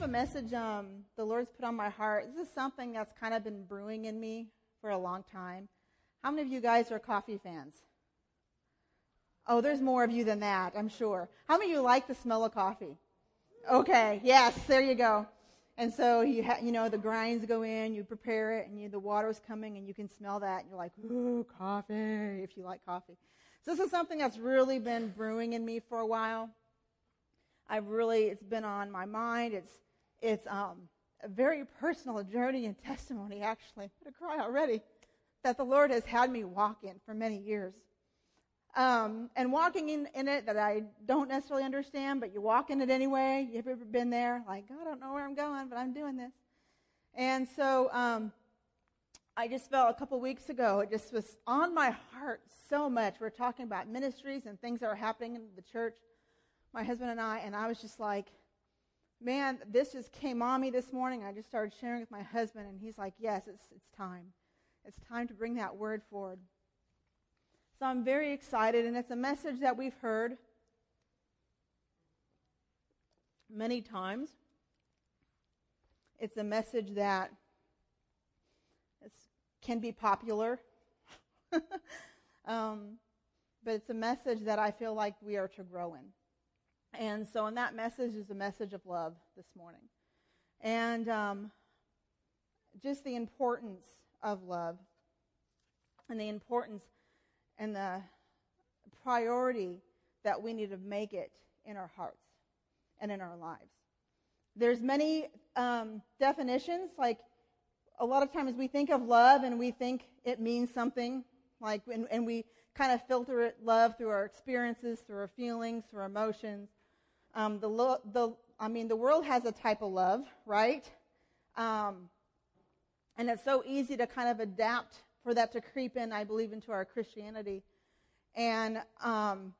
have a message um, the Lord's put on my heart. This is something that's kind of been brewing in me for a long time. How many of you guys are coffee fans? Oh, there's more of you than that, I'm sure. How many of you like the smell of coffee? Okay, yes, there you go. And so you ha- you know the grinds go in, you prepare it, and you, the water's coming, and you can smell that, and you're like, ooh, coffee, if you like coffee. So this is something that's really been brewing in me for a while. I've really, it's been on my mind. It's, it's um, a very personal journey and testimony, actually. I'm going to cry already. That the Lord has had me walk in for many years. Um, and walking in, in it that I don't necessarily understand, but you walk in it anyway. You've ever been there? Like, I don't know where I'm going, but I'm doing this. And so um, I just felt a couple weeks ago, it just was on my heart so much. We're talking about ministries and things that are happening in the church my husband and I, and I was just like, man, this just came on me this morning. I just started sharing with my husband, and he's like, yes, it's, it's time. It's time to bring that word forward. So I'm very excited, and it's a message that we've heard many times. It's a message that can be popular, um, but it's a message that I feel like we are to grow in. And so, in that message is a message of love this morning. And um, just the importance of love and the importance and the priority that we need to make it in our hearts and in our lives. There's many um, definitions, like a lot of times we think of love and we think it means something, like, and, and we kind of filter it, love through our experiences, through our feelings, through our emotions. Um, the, lo- the, I mean, the world has a type of love, right? Um, and it's so easy to kind of adapt for that to creep in, I believe, into our Christianity, and um,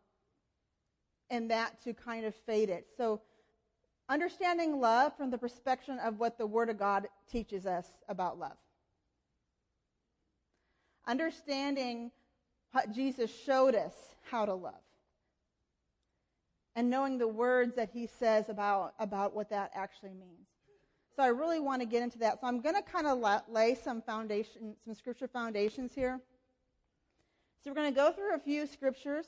and that to kind of fade it. So, understanding love from the perspective of what the Word of God teaches us about love. Understanding what Jesus showed us how to love and knowing the words that he says about, about what that actually means. So I really want to get into that. So I'm going to kind of lay some foundation, some scripture foundations here. So we're going to go through a few scriptures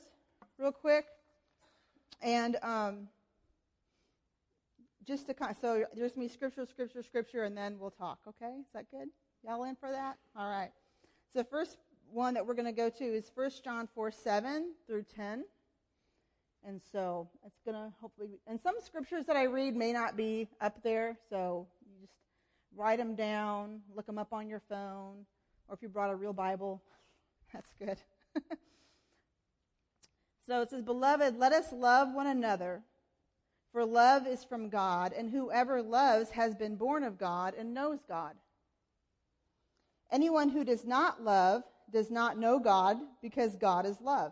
real quick, and um, just to kind of, so there's me scripture, scripture, scripture, and then we'll talk. Okay, is that good? Y'all in for that? All right. So the first one that we're going to go to is 1 John 4 7 through 10. And so it's going to hopefully, and some scriptures that I read may not be up there, so you just write them down, look them up on your phone, or if you brought a real Bible, that's good. so it says, Beloved, let us love one another, for love is from God, and whoever loves has been born of God and knows God. Anyone who does not love does not know God, because God is love.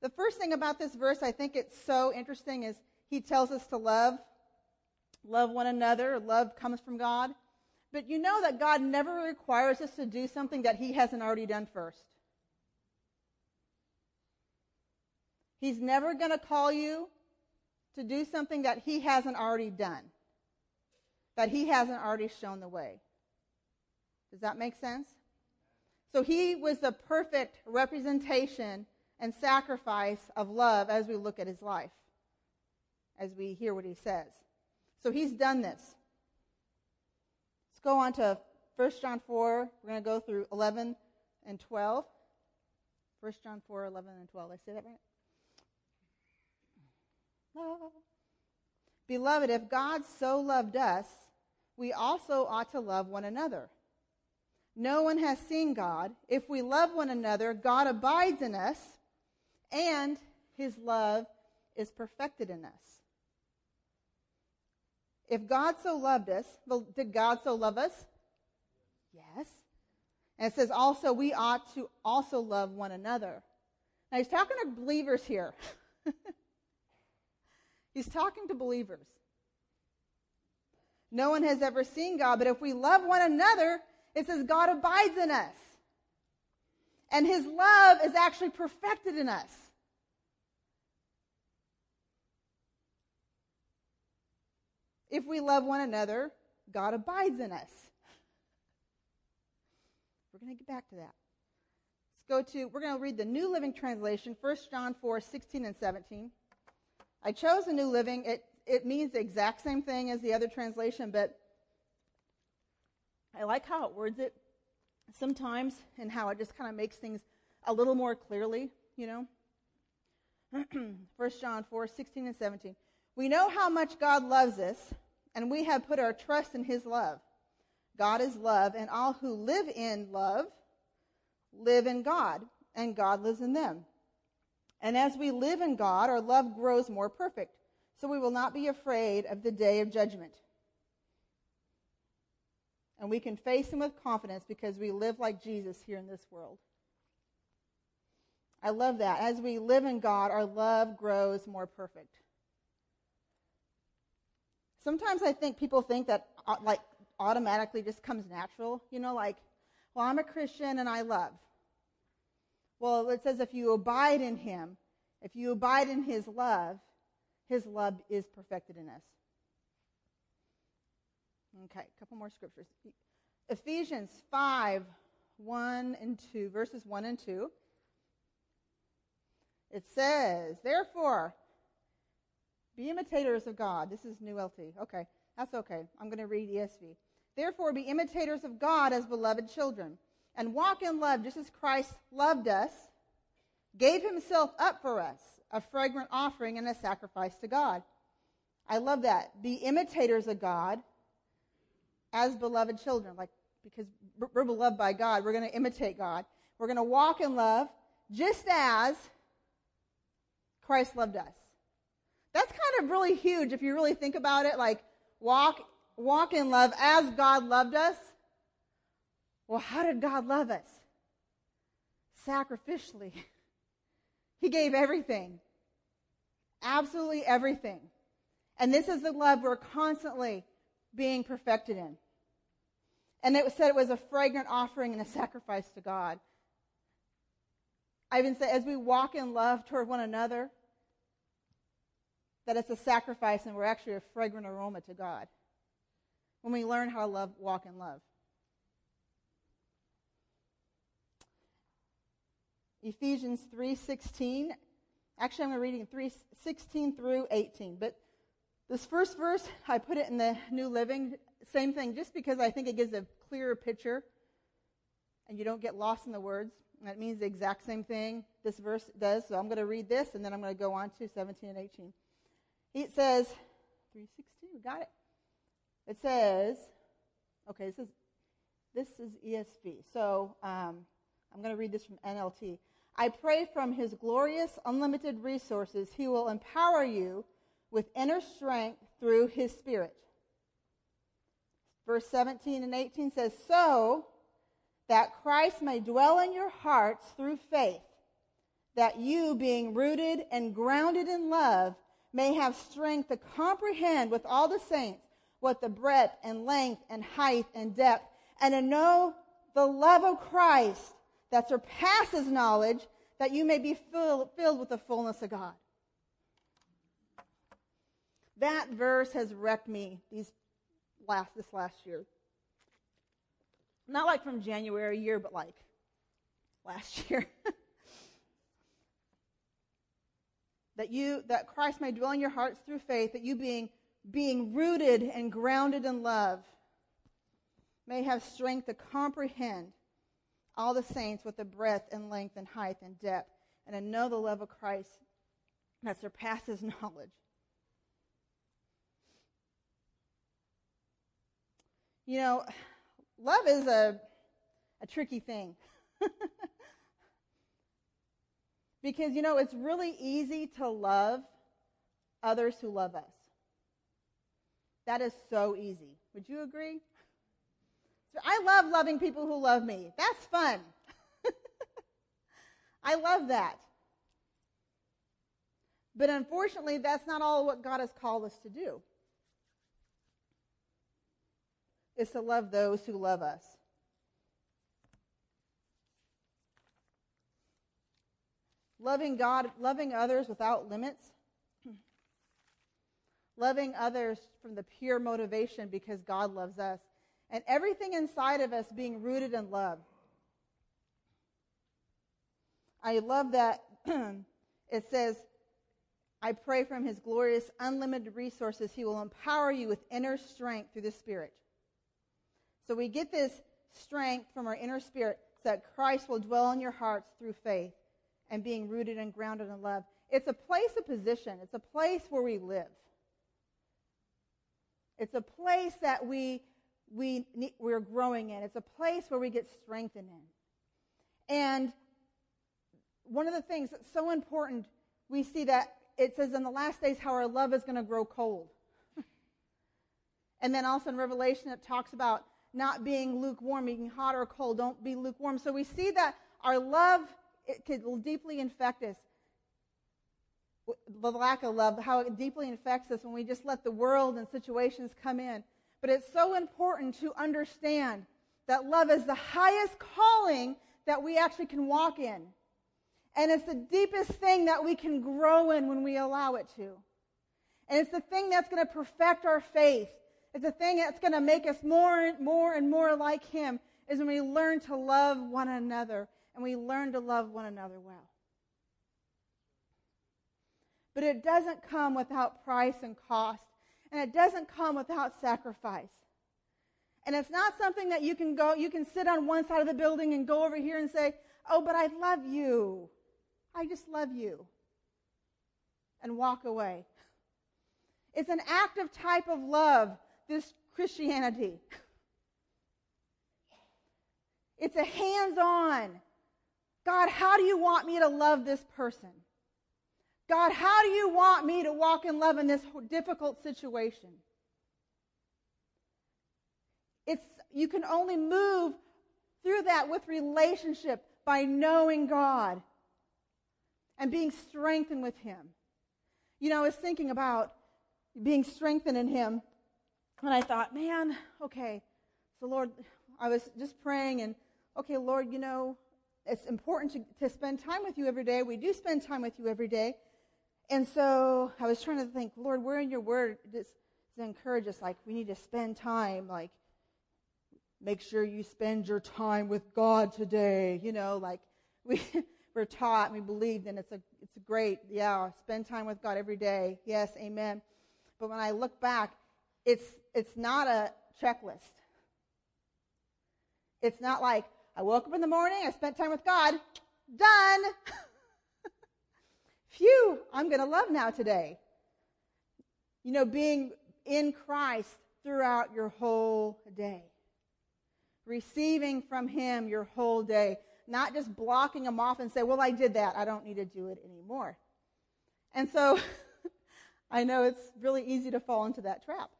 The first thing about this verse, I think it's so interesting, is he tells us to love, love one another. Love comes from God. But you know that God never requires us to do something that he hasn't already done first. He's never going to call you to do something that he hasn't already done, that he hasn't already shown the way. Does that make sense? So he was the perfect representation and sacrifice of love as we look at his life, as we hear what he says. So he's done this. Let's go on to 1 John 4. We're going to go through 11 and 12. 1 John 4, 11 and 12. I say that right? Love. Beloved, if God so loved us, we also ought to love one another. No one has seen God. If we love one another, God abides in us, and his love is perfected in us. If God so loved us, well, did God so love us? Yes. And it says also we ought to also love one another. Now he's talking to believers here. he's talking to believers. No one has ever seen God, but if we love one another, it says God abides in us. And his love is actually perfected in us. If we love one another, God abides in us. We're going to get back to that. Let's go to, we're going to read the New Living Translation, 1 John 4, 16 and 17. I chose the New Living. It, it means the exact same thing as the other translation, but I like how it words it sometimes and how it just kind of makes things a little more clearly, you know. 1 John 4, 16 and 17. We know how much God loves us, and we have put our trust in his love. God is love, and all who live in love live in God, and God lives in them. And as we live in God, our love grows more perfect, so we will not be afraid of the day of judgment. And we can face him with confidence because we live like Jesus here in this world. I love that. As we live in God, our love grows more perfect. Sometimes I think people think that uh, like automatically just comes natural, you know, like, well, I'm a Christian and I love. Well, it says if you abide in him, if you abide in his love, his love is perfected in us. Okay, a couple more scriptures. Ephesians 5, 1 and 2, verses 1 and 2. It says, Therefore, be imitators of God. This is New LT. Okay, that's okay. I'm going to read ESV. Therefore, be imitators of God as beloved children, and walk in love just as Christ loved us, gave himself up for us, a fragrant offering and a sacrifice to God. I love that. Be imitators of God as beloved children. Like, because we're beloved by God, we're going to imitate God. We're going to walk in love just as Christ loved us. That's kind of really huge if you really think about it. Like, walk walk in love as God loved us. Well, how did God love us? Sacrificially. He gave everything. Absolutely everything. And this is the love we're constantly being perfected in. And it was said it was a fragrant offering and a sacrifice to God. I even say, as we walk in love toward one another, that it's a sacrifice and we're actually a fragrant aroma to God when we learn how to love, walk in love. Ephesians 3:16. Actually, I'm reading 3:16 through 18, but this first verse I put it in the New Living, same thing, just because I think it gives a clearer picture, and you don't get lost in the words. That means the exact same thing this verse does. So I'm going to read this, and then I'm going to go on to 17 and 18. It says 3:16. Got it. It says, okay, this is, this is ESV. So um, I'm going to read this from NLT. I pray from his glorious, unlimited resources, he will empower you with inner strength through his spirit. Verse 17 and 18 says, So that Christ may dwell in your hearts through faith, that you, being rooted and grounded in love, may have strength to comprehend with all the saints what the breadth and length and height and depth, and to know the love of Christ that surpasses knowledge, that you may be filled, with the fullness of God. That verse has wrecked me these last this last year. Not like from January year, but like last year. that you that Christ may dwell in your hearts through faith, that you being being rooted and grounded in love, may have strength to comprehend all the saints with the breadth and length and height and depth, and to know the love of Christ that surpasses knowledge. You know, love is a, a tricky thing. because, you know, it's really easy to love others who love us. That is so easy. Would you agree? So I love loving people who love me. That's fun. I love that. But unfortunately, that's not all what God has called us to do. Is to love those who love us. Loving God, loving others without limits. loving others from the pure motivation because God loves us. And everything inside of us being rooted in love. I love that it says, I pray from his glorious, unlimited resources, he will empower you with inner strength through the Spirit. So we get this strength from our inner spirit so that Christ will dwell in your hearts through faith and being rooted and grounded in love. It's a place of position. It's a place where we live. It's a place that we, we, we're growing in. It's a place where we get strengthened in. And one of the things that's so important, we see that it says in the last days how our love is going to grow cold. and then also in Revelation, it talks about not being lukewarm, being hot or cold. Don't be lukewarm. So we see that our love it could deeply infect us. The lack of love, how it deeply infects us when we just let the world and situations come in. But it's so important to understand that love is the highest calling that we actually can walk in. And it's the deepest thing that we can grow in when we allow it to. And it's the thing that's going to perfect our faith. It's the thing that's going to make us more and more and more like Him is when we learn to love one another and we learn to love one another well. But it doesn't come without price and cost, and it doesn't come without sacrifice. And it's not something that you can go, you can sit on one side of the building and go over here and say, Oh, but I love you. I just love you. And walk away. It's an active type of love, this Christianity. It's a hands on. God, how do you want me to love this person? God, how do you want me to walk in love in this difficult situation? It's, you can only move through that with relationship by knowing God and being strengthened with Him. You know, I was thinking about being strengthened in Him, and I thought, man, okay, so Lord, I was just praying, and okay, Lord, you know, it's important to, to spend time with you every day. We do spend time with you every day. And so I was trying to think, Lord, where in your word does, does encourage us? Like, we need to spend time, like, make sure you spend your time with God today. You know, like, we, we're taught and we believe, and it's a, it's a great, yeah, spend time with God every day. Yes, amen. But when I look back, it's, it's not a checklist. It's not like, I woke up in the morning, I spent time with God, done. Phew, I'm going to love now today. You know, being in Christ throughout your whole day. Receiving from Him your whole day not just blocking Him off and say, well, I did that. I don't need to do it anymore. And so I know it's really easy to fall into that trap.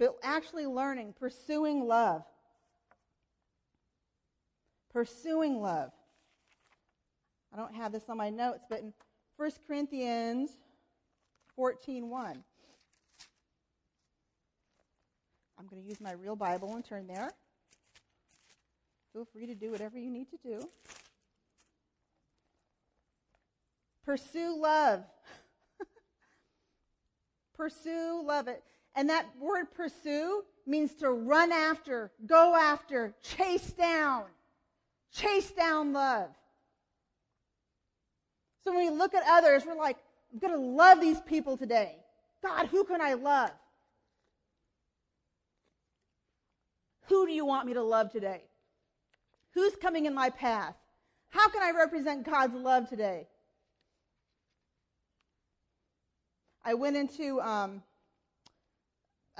But actually learning, pursuing love. Pursuing love. I don't have this on my notes, but in 1 Corinthians 14 1. I'm going to use my real Bible and turn there. Feel free to do whatever you need to do. Pursue love. pursue love it. And that word pursue means to run after, go after, chase down. Chase down love. So when we look at others, we're like, I'm going to love these people today. God, who can I love? Who do you want me to love today? Who's coming in my path? How can I represent God's love today? I went into um,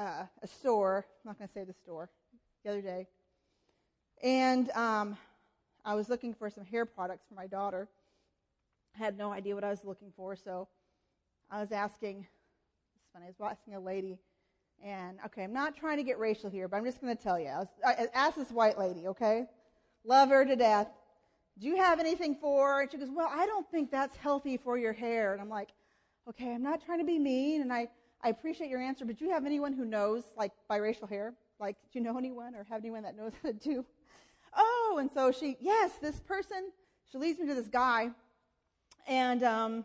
uh, a store, I'm not going to say the store, the other day, and um, I was looking for some hair products for my daughter. I had no idea what I was looking for, so I was asking It's funny. I was asking a lady, and okay, I'm not trying to get racial here, but I'm just going to tell you. I, was, I asked this white lady, okay? Love her to death. Do you have anything for her? And she goes, Well, I don't think that's healthy for your hair. And I'm like, Okay, I'm not trying to be mean, and I, I appreciate your answer, but do you have anyone who knows, like, biracial hair? Like, do you know anyone or have anyone that knows how to do? Oh, and so she, yes, this person, she leads me to this guy, and um,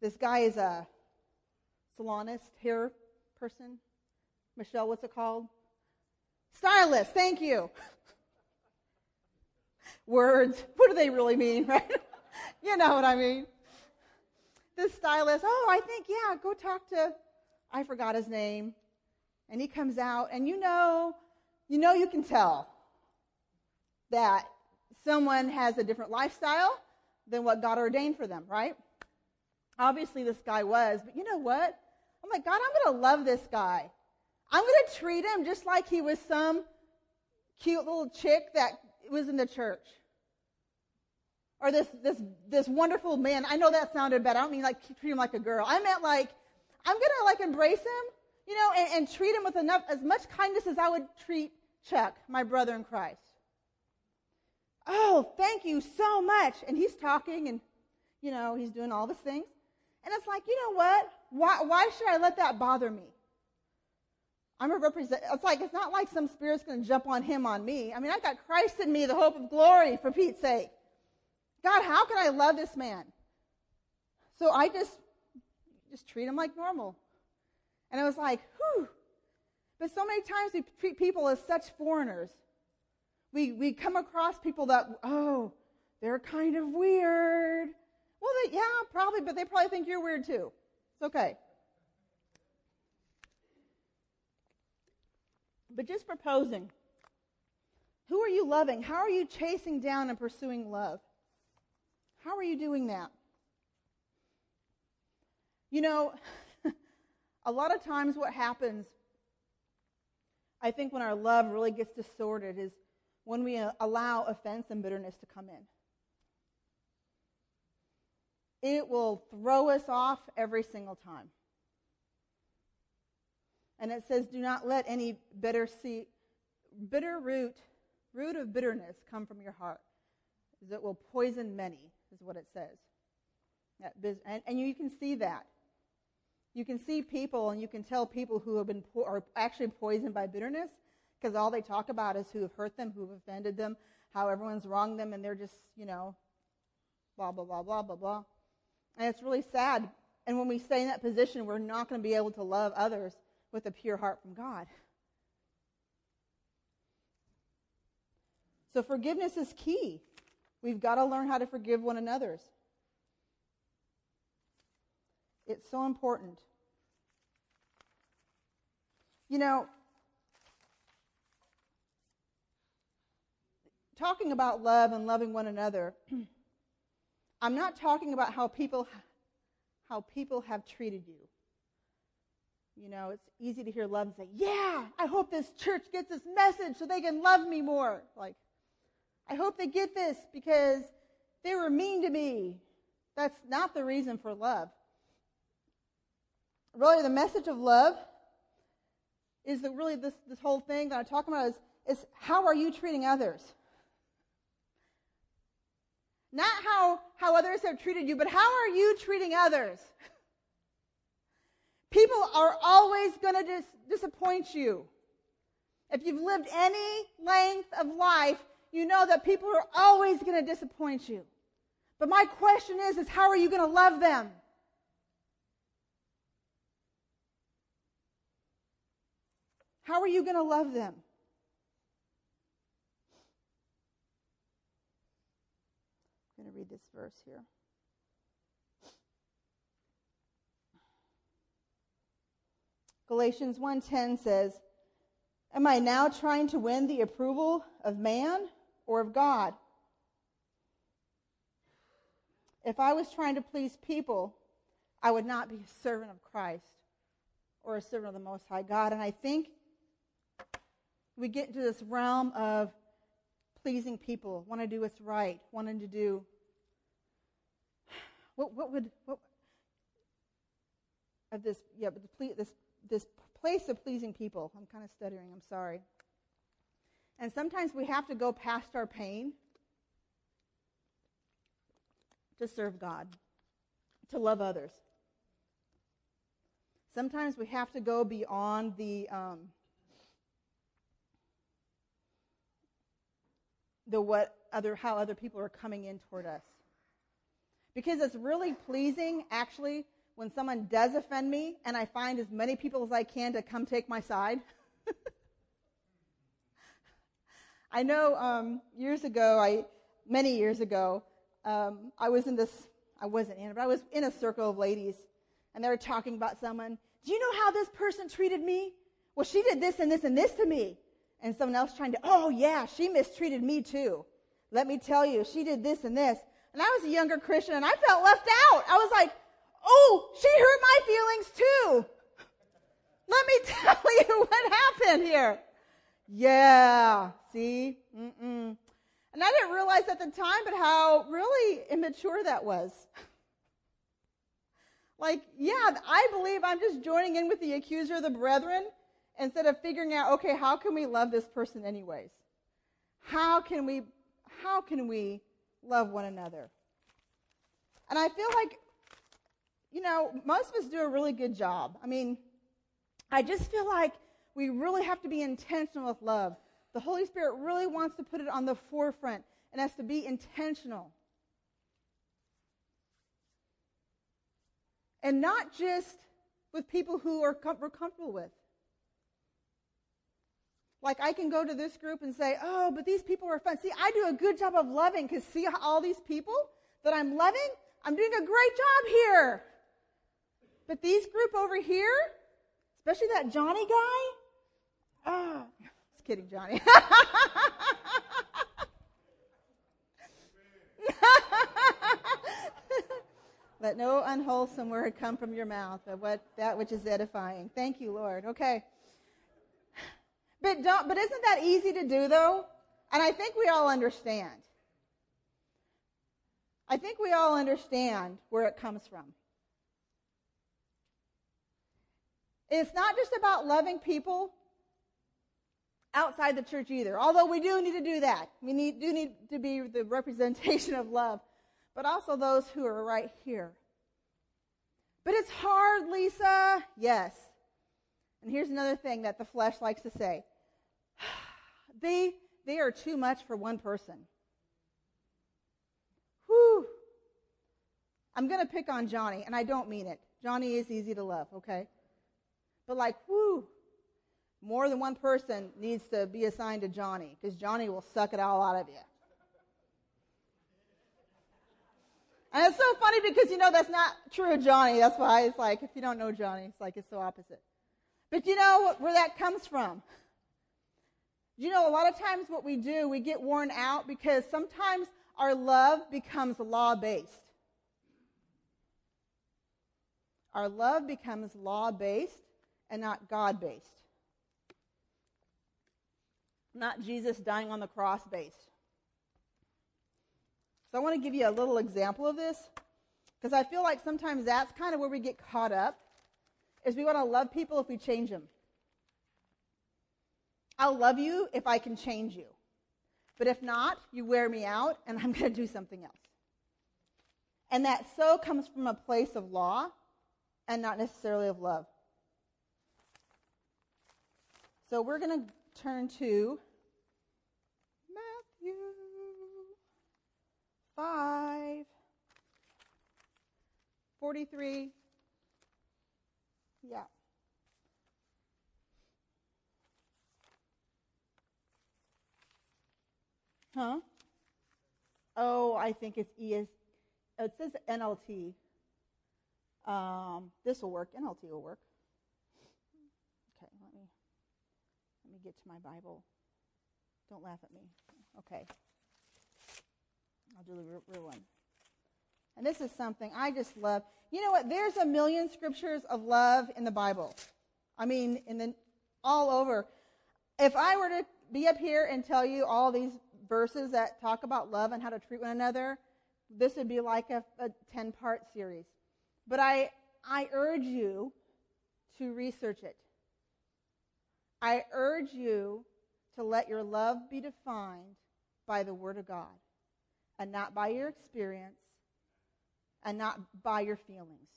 this guy is a salonist, hair person. Michelle, what's it called? Stylist, thank you. Words, what do they really mean, right? you know what I mean. This stylist, oh, I think, yeah, go talk to, I forgot his name. And he comes out, and you know, you know, you can tell that someone has a different lifestyle than what God ordained for them, right? Obviously, this guy was, but you know what? I'm like, God, I'm going to love this guy. I'm going to treat him just like he was some cute little chick that was in the church. Or this, this, this wonderful man. I know that sounded bad. I don't mean like treat him like a girl. I meant like, I'm to like embrace him, you know, and, and treat him with enough, as much kindness as I would treat Chuck, my brother in Christ. Oh, thank you so much. And he's talking and, you know, he's doing all these things. And it's like, you know what? Why, why should I let that bother me? I'm a represent. It's like it's not like some spirit's going to jump on him on me. I mean, I've got Christ in me, the hope of glory, for Pete's sake. God, how can I love this man? So I just just treat them like normal. And I was like, whew. But so many times we treat people as such foreigners. We we come across people that oh, they're kind of weird. Well, they, yeah, probably, but they probably think you're weird too. It's okay. But just proposing. Who are you loving? How are you chasing down and pursuing love? How are you doing that? You know, a lot of times what happens, I think, when our love really gets distorted is when we uh, allow offense and bitterness to come in. It will throw us off every single time. And it says, Do not let any bitter seed, bitter root, root of bitterness come from your heart, it will poison many, is what it says. And, and you can see that. You can see people and you can tell people who have been po- are actually poisoned by bitterness because all they talk about is who have hurt them, who have offended them, how everyone's wronged them, and they're just, you know, blah, blah, blah, blah, blah, blah. And it's really sad. And when we stay in that position, we're not going to be able to love others with a pure heart from God. So forgiveness is key. We've got to learn how to forgive one another. It's so important. You know, talking about love and loving one another, I'm not talking about how people how people have treated you. You know, it's easy to hear love and say, Yeah, I hope this church gets this message so they can love me more. Like, I hope they get this because they were mean to me. That's not the reason for love. Really, the message of love is that really this, this whole thing that I'm talking about is, is how are you treating others? Not how, how others have treated you, but how are you treating others? People are always going to dis- disappoint you. If you've lived any length of life, you know that people are always going to disappoint you. But my question is, is how are you going to love them? How are you going to love them? I'm going to read this verse here. Galatians 1:10 says, "Am I now trying to win the approval of man or of God? If I was trying to please people, I would not be a servant of Christ or a servant of the Most High God." And I think we get into this realm of pleasing people, want to do what's right, wanting to do what, what would what, of this, yeah, but this, this place of pleasing people. I'm kind of stuttering, I'm sorry. And sometimes we have to go past our pain to serve God, to love others. Sometimes we have to go beyond the um, the what other how other people are coming in toward us. Because it's really pleasing actually when someone does offend me and I find as many people as I can to come take my side. I know um, years ago, I many years ago, um, I was in this. I wasn't in, it, but I was in a circle of ladies, and they were talking about someone. Do you know how this person treated me? Well, she did this and this and this to me. And someone else trying to, oh yeah, she mistreated me too. Let me tell you, she did this and this. And I was a younger Christian and I felt left out. I was like, oh, she hurt my feelings too. Let me tell you what happened here. Yeah, see? Mm-mm. And I didn't realize at the time, but how really immature that was. like, yeah, I believe I'm just joining in with the accuser of the brethren instead of figuring out, okay, how can we love this person anyways? How can we, how can we love one another. And I feel like, you know, most of us do a really good job. I mean, I just feel like we really have to be intentional with love. The Holy Spirit really wants to put it on the forefront and has to be intentional. And not just with people who are com- we're comfortable with. Like I can go to this group and say, oh, but these people are fun. See, I do a good job of loving because see all these people that I'm loving? I'm doing a great job here. But these group over here, especially that Johnny guy, oh, just kidding, Johnny. Let no unwholesome word come from your mouth, but what that which is edifying. Thank you, Lord. Okay. But don't, but isn't that easy to do though? And I think we all understand. I think we all understand where it comes from. It's not just about loving people outside the church either, although we do need to do that. We need, do need to be the representation of love, but also those who are right here. But it's hard, Lisa. Yes. And here's another thing that the flesh likes to say they, they are too much for one person. Whew. I'm going to pick on Johnny, and I don't mean it. Johnny is easy to love, okay? But like, whoo, more than one person needs to be assigned to Johnny because Johnny will suck it all out of you. And it's so funny because you know that's not true of Johnny. That's why it's like if you don't know Johnny, it's like it's so opposite. But you know where that comes from? You know, a lot of times what we do, we get worn out because sometimes our love becomes law based. Our love becomes law based and not God based. Not Jesus dying on the cross based. So I want to give you a little example of this because I feel like sometimes that's kind of where we get caught up is we want to love people if we change them. I'll love you if I can change you. But if not, you wear me out and I'm going to do something else. And that so comes from a place of law and not necessarily of love. So we're going to turn to Matthew 5 43. Yeah. Huh? Oh, I think it's ES. It says NLT. Um, this will work. NLT will work. Okay, let me let me get to my Bible. Don't laugh at me. Okay. I'll do the real, real one. And this is something I just love. You know what? There's a million scriptures of love in the Bible. I mean, in the all over. If I were to be up here and tell you all these verses that talk about love and how to treat one another, this would be like a, a 10 part series. But I, I urge you to research it. I urge you to let your love be defined by the Word of God and not by your experience and not by your feelings.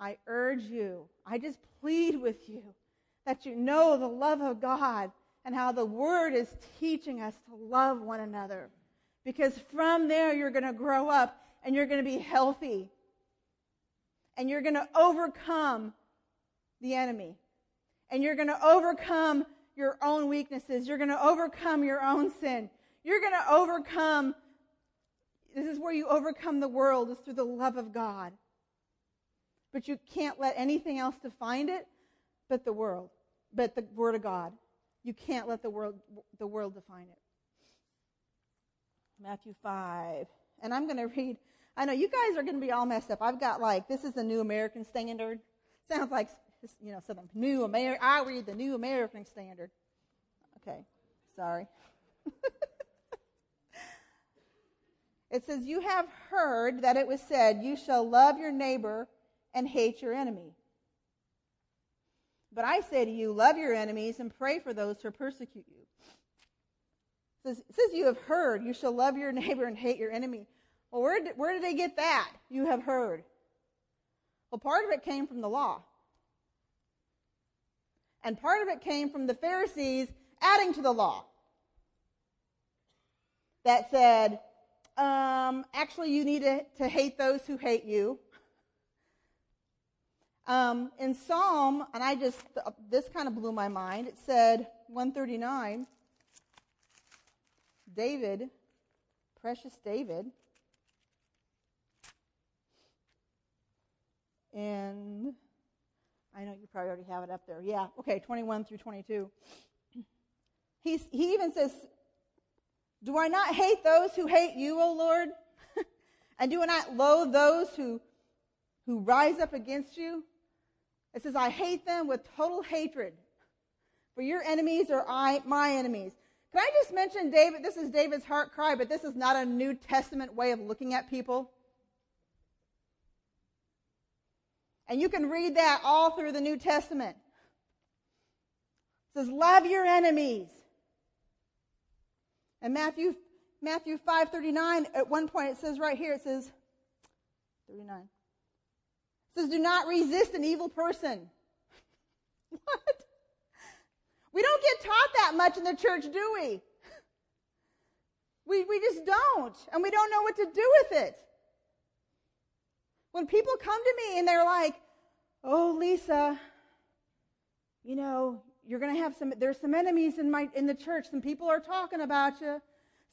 I urge you, I just plead with you that you know the love of God and how the Word is teaching us to love one another. Because from there, you're going to grow up and you're going to be healthy. And you're going to overcome the enemy. And you're going to overcome your own weaknesses. You're going to overcome your own sin. You're going to overcome. This is where you overcome the world, is through the love of God. But you can't let anything else define it but the world, but the Word of God. You can't let the world, the world define it. Matthew 5. And I'm going to read, I know you guys are going to be all messed up. I've got like, this is the New American Standard. Sounds like, you know, something. New American, I read the New American Standard. Okay, sorry. it says, You have heard that it was said, You shall love your neighbor and hate your enemy. But I say to you, love your enemies and pray for those who persecute you. It says, says you have heard, you shall love your neighbor and hate your enemy. Well, where did, where did they get that? You have heard. Well, part of it came from the law. And part of it came from the Pharisees adding to the law that said, um, actually, you need to, to hate those who hate you. Um, in Psalm, and I just, this kind of blew my mind, it said, 139, David, precious David, and I know you probably already have it up there. Yeah, okay, 21 through 22. He's, he even says, Do I not hate those who hate you, O Lord? and do I not loathe those who, who rise up against you? It says, I hate them with total hatred. For your enemies are I, my enemies. Can I just mention David? This is David's heart cry, but this is not a New Testament way of looking at people. And you can read that all through the New Testament. It says, Love your enemies. And Matthew, Matthew 5.39, at one point it says right here, it says, 39. It says, do not resist an evil person. what? We don't get taught that much in the church, do we? We, we just don't. And we don't know what to do with it. When people come to me and they're like, oh, Lisa, you know, you're going to have some, there's some enemies in my, in the church. Some people are talking about you.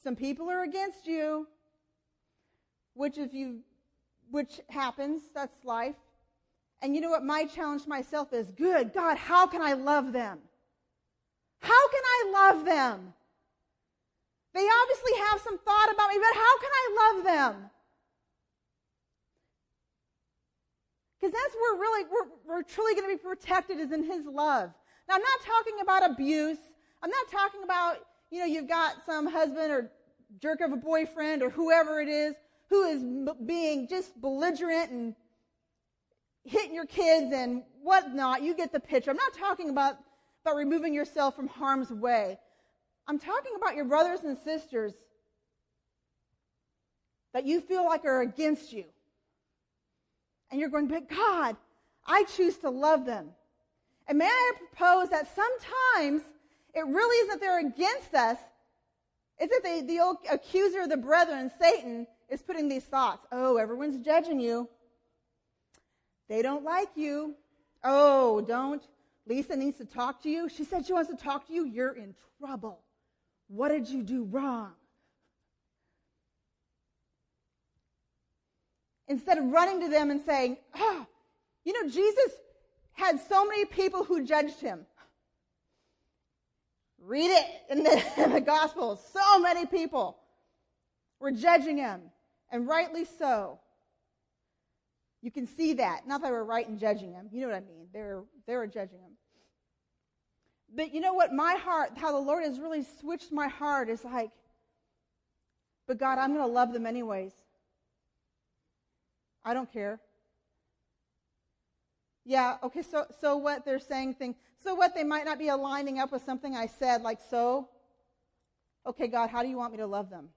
Some people are against you. Which if you, which happens, that's life. And you know what? My challenge to myself is good, God, how can I love them? How can I love them? They obviously have some thought about me, but how can I love them? Because that's where really we're, we're truly going to be protected is in His love. Now, I'm not talking about abuse. I'm not talking about, you know, you've got some husband or jerk of a boyfriend or whoever it is who is being just belligerent and hitting your kids and whatnot. You get the picture. I'm not talking about, about removing yourself from harm's way. I'm talking about your brothers and sisters that you feel like are against you. And you're going, but God, I choose to love them. And may I propose that sometimes it really isn't they're against us. It's that the, the old accuser of the brethren, Satan, is putting these thoughts. Oh, everyone's judging you. They don't like you. Oh, don't. Lisa needs to talk to you. She said she wants to talk to you. You're in trouble. What did you do wrong? Instead of running to them and saying, oh, you know, Jesus had so many people who judged him. Read it in the, in the Gospels. So many people were judging him, and rightly so. You can see that. Not that they were right in judging him. You know what I mean. They were, they were judging him. But you know what? My heart, how the Lord has really switched my heart is like, but God, I'm going to love them anyways. I don't care. Yeah, okay, so, so what they're saying things, so what they might not be aligning up with something I said, like so. Okay, God, how do you want me to love them?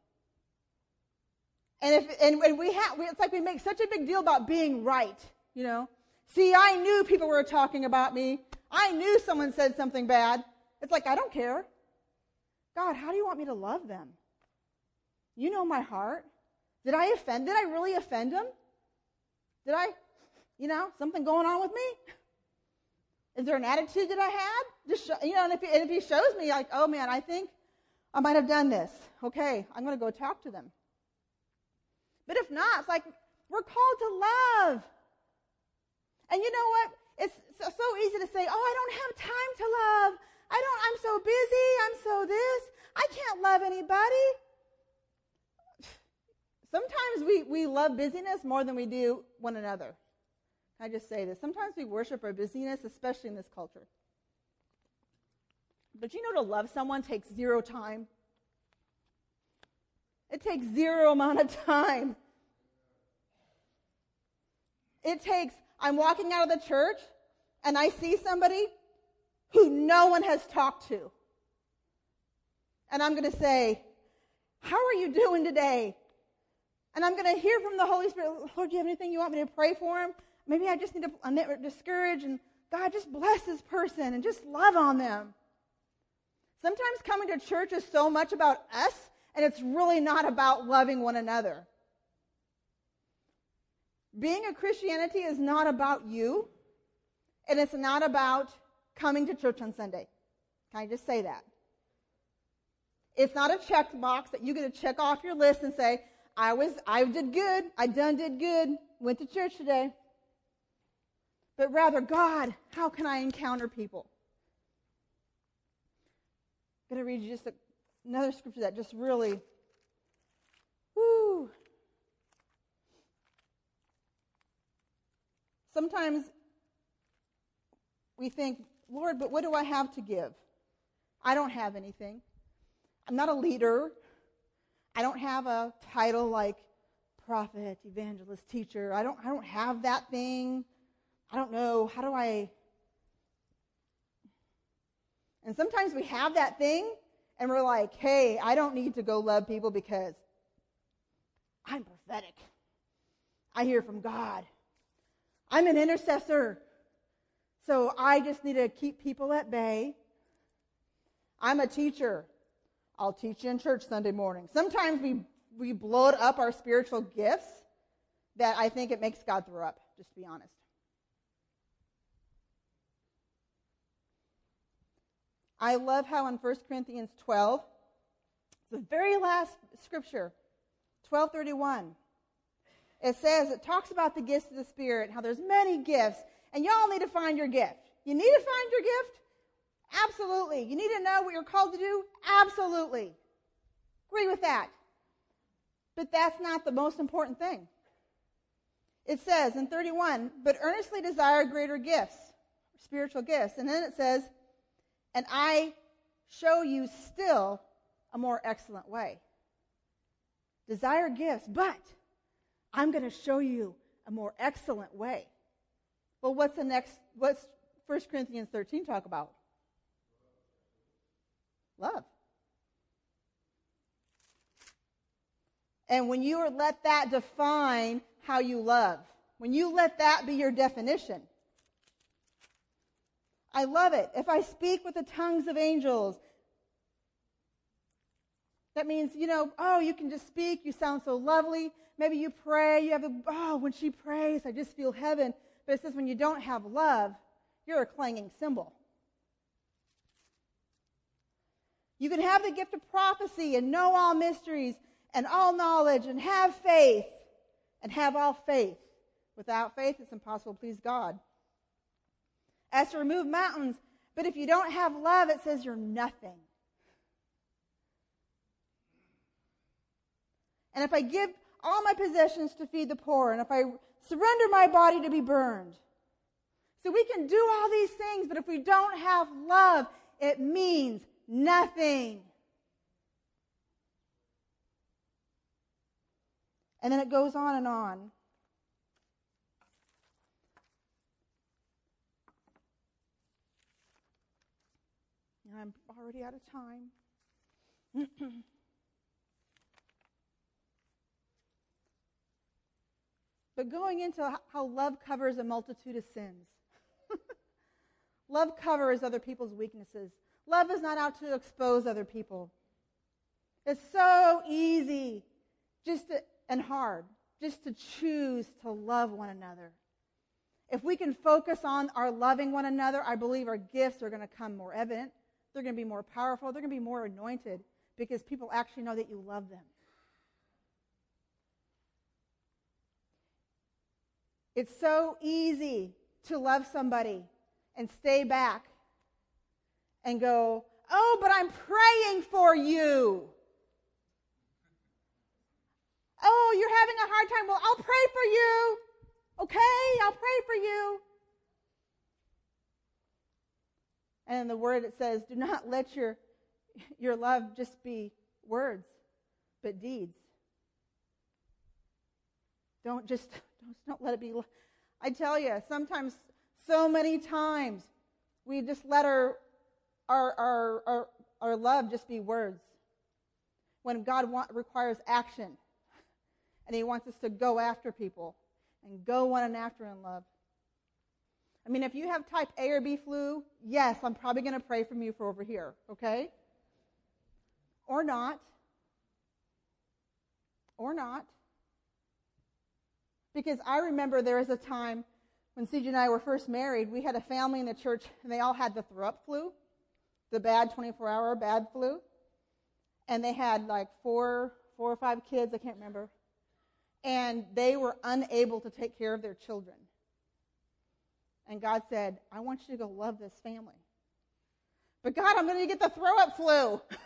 And if and, and we have, it's like we make such a big deal about being right, you know. See, I knew people were talking about me. I knew someone said something bad. It's like I don't care. God, how do you want me to love them? You know my heart. Did I offend? Did I really offend them? Did I, you know, something going on with me? Is there an attitude that I had? Just show, you know, and if, he, and if he shows me, like, oh man, I think I might have done this. Okay, I'm going to go talk to them. But if not, it's like we're called to love. And you know what? It's so, so easy to say, oh, I don't have time to love. I don't, I'm so busy. I'm so this. I can't love anybody. Sometimes we, we love busyness more than we do one another. I just say this. Sometimes we worship our busyness, especially in this culture. But you know, to love someone takes zero time. It takes zero amount of time. It takes, I'm walking out of the church and I see somebody who no one has talked to. And I'm going to say, How are you doing today? And I'm going to hear from the Holy Spirit, Lord, do you have anything you want me to pray for him? Maybe I just need to discourage and God, just bless this person and just love on them. Sometimes coming to church is so much about us, and it's really not about loving one another. Being a Christianity is not about you, and it's not about coming to church on Sunday. Can I just say that? It's not a checkbox that you get to check off your list and say, I was, I did good. I done did good. Went to church today. But rather, God, how can I encounter people? I'm going to read you just a, another scripture that just really, whoo. Sometimes we think, Lord, but what do I have to give? I don't have anything. I'm not a leader. I don't have a title like prophet, evangelist, teacher. I don't, I don't have that thing. I don't know. How do I? And sometimes we have that thing and we're like, hey, I don't need to go love people because I'm prophetic. I hear from God. I'm an intercessor. So I just need to keep people at bay. I'm a teacher. I'll teach you in church Sunday morning. Sometimes we, we blow up our spiritual gifts that I think it makes God throw up, just to be honest. I love how in 1 Corinthians 12, it's the very last scripture, 1231. It says, it talks about the gifts of the Spirit, how there's many gifts, and y'all need to find your gift. You need to find your gift? Absolutely. You need to know what you're called to do? Absolutely. Agree with that. But that's not the most important thing. It says in 31, but earnestly desire greater gifts, spiritual gifts. And then it says, and I show you still a more excellent way. Desire gifts, but I'm going to show you a more excellent way. Well, what's the next, what's 1 Corinthians 13 talk about? Love. And when you let that define how you love, when you let that be your definition, I love it. If I speak with the tongues of angels, that means, you know, oh, you can just speak. You sound so lovely. Maybe you pray. You have a, oh, when she prays, I just feel heaven. But it says when you don't have love, you're a clanging cymbal. You can have the gift of prophecy and know all mysteries and all knowledge and have faith and have all faith. Without faith, it's impossible to please God. As to remove mountains, but if you don't have love, it says you're nothing. And if I give all my possessions to feed the poor, and if I surrender my body to be burned. So we can do all these things, but if we don't have love, it means nothing. And then it goes on and on. Already out of time. but going into how love covers a multitude of sins. love covers other people's weaknesses. Love is not out to expose other people. It's so easy just to, and hard just to choose to love one another. If we can focus on our loving one another, I believe our gifts are going to come more evident. They're going to be more powerful. They're going to be more anointed because people actually know that you love them. It's so easy to love somebody and stay back and go, Oh, but I'm praying for you. Oh, you're having a hard time. Well, I'll pray for you. Okay, I'll pray for you. And in the word it says, do not let your, your love just be words, but deeds. Don't just, don't, don't let it be. I tell you, sometimes, so many times, we just let our, our, our, our, our love just be words. When God want, requires action, and He wants us to go after people and go one and after in love. I mean, if you have type A or B flu, yes, I'm probably going to pray from you for over here, okay? Or not. Or not. Because I remember there was a time when CJ and I were first married, we had a family in the church, and they all had the throw up flu, the bad 24 hour bad flu. And they had like four, four or five kids, I can't remember. And they were unable to take care of their children. And God said, I want you to go love this family. But God, I'm going to get the throw up flu.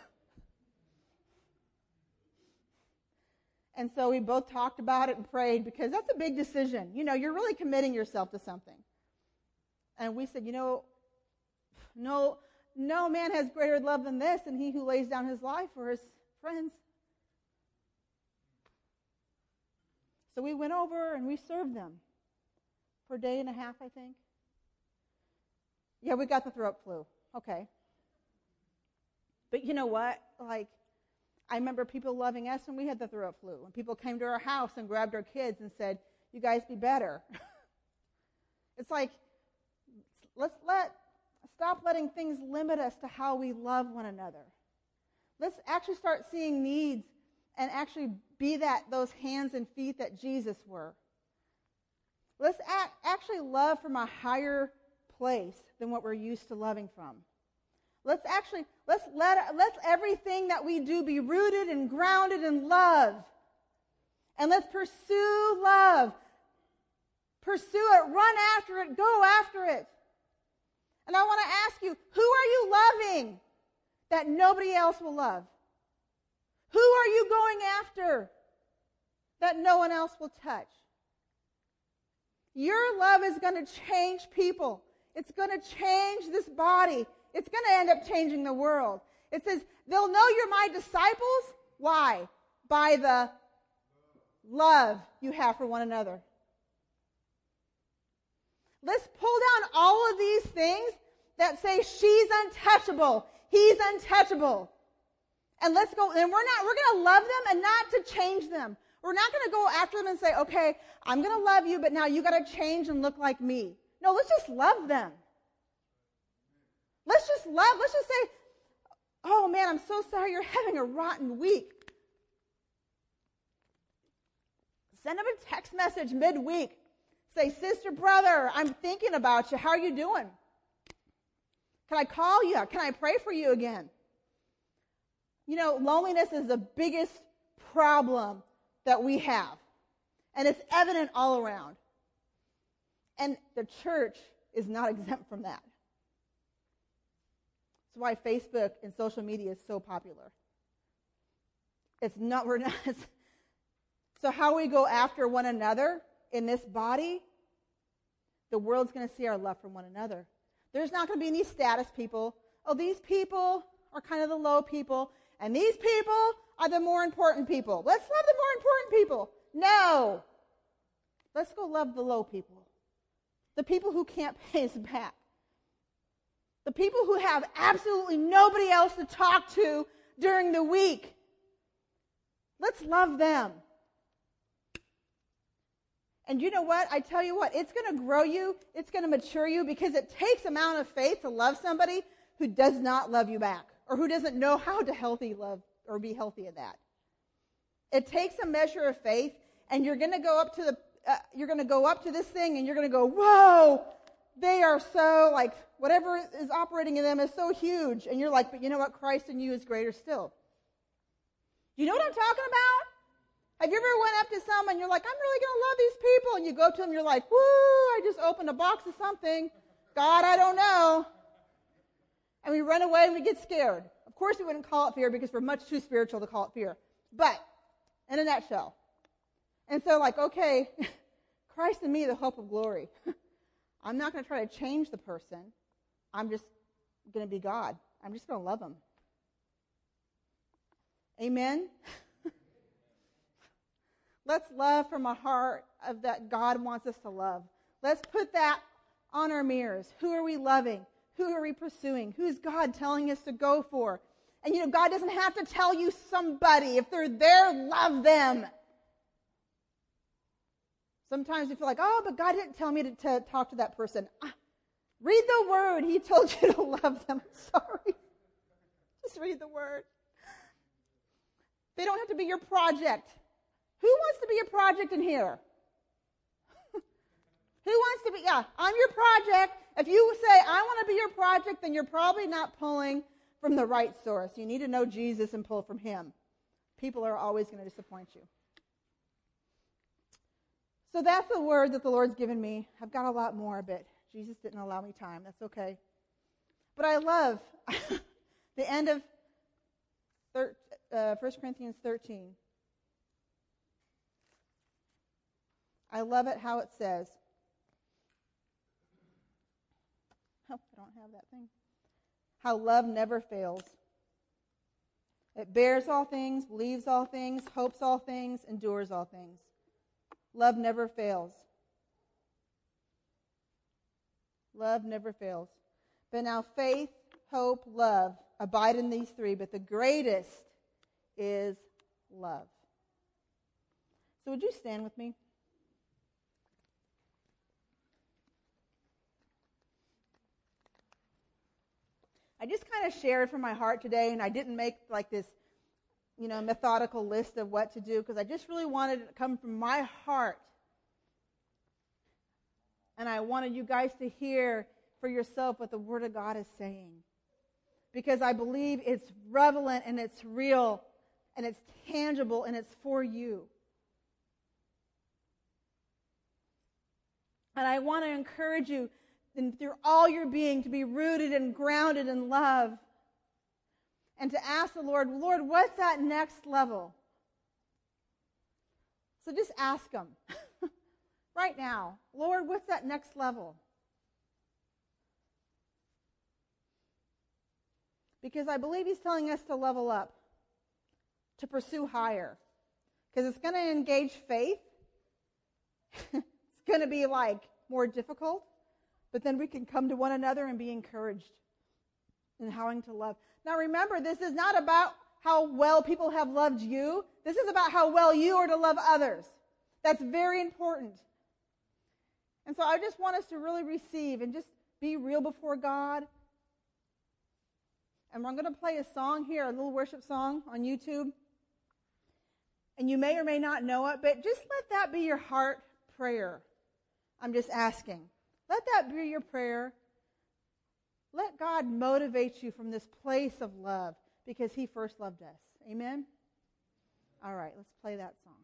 and so we both talked about it and prayed because that's a big decision. You know, you're really committing yourself to something. And we said, you know, no, no man has greater love than this, and he who lays down his life for his friends. So we went over and we served them for a day and a half, I think. Yeah, we got the throat flu. Okay. But you know what? Like, I remember people loving us when we had the throat flu. and people came to our house and grabbed our kids and said, You guys be better. it's like, let's let, stop letting things limit us to how we love one another. Let's actually start seeing needs and actually be that, those hands and feet that Jesus were. Let's act, actually love from a higher place than what we're used to loving from. Let's actually, let's let, let's everything that we do be rooted and grounded in love. And let's pursue love. Pursue it, run after it, go after it. And I want to ask you, who are you loving that nobody else will love? Who are you going after that no one else will touch? Your love is going to change people. It's going to change this body. It's going to end up changing the world. It says, they'll know you're my disciples. Why? By the love you have for one another. Let's pull down all of these things that say she's untouchable, he's untouchable. And let's go, and we're not, we're going to love them and not to change them. We're not going to go after them and say, okay, I'm going to love you, but now you got to change and look like me. No, let's just love them. Let's just love, let's just say, oh man, I'm so sorry you're having a rotten week. Send them a text message midweek. Say, sister, brother, I'm thinking about you. How are you doing? Can I call you? Can I pray for you again? You know, loneliness is the biggest problem that we have. And it's evident all around. And the church is not exempt from that. That's why Facebook and social media is so popular. It's not, we're not. so, how we go after one another in this body, the world's going to see our love for one another. There's not going to be any status people. Oh, these people are kind of the low people, and these people are the more important people. Let's love the more important people. No. Let's go love the low people the people who can't pay us back, The people who have absolutely nobody else to talk to during the week. Let's love them. And you know what? I tell you what, it's going to grow you, it's going to mature you because it takes amount of faith to love somebody who does not love you back or who doesn't know how to healthy love or be healthy in that. It takes a measure of faith and you're going to go up to the uh, you're going to go up to this thing and you're going to go, "Whoa, they are so like whatever is operating in them is so huge." And you're like, "But you know what? Christ in you is greater still." You know what I'm talking about? Have you ever went up to someone and you're like, I'm really going to love these people, and you go to them, you're like, woo, I just opened a box of something. God, I don't know. And we run away and we get scared. Of course, we wouldn't call it fear because we're much too spiritual to call it fear. But in a nutshell. And so, like, okay, Christ in me, the hope of glory. I'm not going to try to change the person. I'm just going to be God. I'm just going to love them. Amen. Let's love from a heart of that God wants us to love. Let's put that on our mirrors. Who are we loving? Who are we pursuing? Who's God telling us to go for? And you know, God doesn't have to tell you somebody. If they're there, love them. Sometimes you feel like, oh, but God didn't tell me to, to talk to that person. Ah, read the word. He told you to love them. I'm Sorry. Just read the word. They don't have to be your project. Who wants to be a project in here? Who wants to be? Yeah, I'm your project. If you say, I want to be your project, then you're probably not pulling from the right source. You need to know Jesus and pull from Him. People are always going to disappoint you. So that's the word that the Lord's given me. I've got a lot more, but Jesus didn't allow me time. That's okay. But I love the end of thir- uh, 1 Corinthians 13. I love it how it says. Oh, I don't have that thing. How love never fails. It bears all things, believes all things, hopes all things, endures all things. Love never fails. Love never fails. But now faith, hope, love abide in these three, but the greatest is love. So would you stand with me? I just kind of shared from my heart today, and I didn't make like this, you know, methodical list of what to do because I just really wanted it to come from my heart. And I wanted you guys to hear for yourself what the Word of God is saying. Because I believe it's relevant and it's real and it's tangible and it's for you. And I want to encourage you and through all your being to be rooted and grounded in love. And to ask the Lord, Lord, what's that next level? So just ask Him right now, Lord, what's that next level? Because I believe He's telling us to level up, to pursue higher. Because it's going to engage faith. it's going to be like more difficult but then we can come to one another and be encouraged in how to love. Now remember, this is not about how well people have loved you. This is about how well you are to love others. That's very important. And so I just want us to really receive and just be real before God. And I'm going to play a song here, a little worship song on YouTube. And you may or may not know it, but just let that be your heart prayer. I'm just asking. Let that be your prayer. Let God motivate you from this place of love because He first loved us. Amen? All right, let's play that song.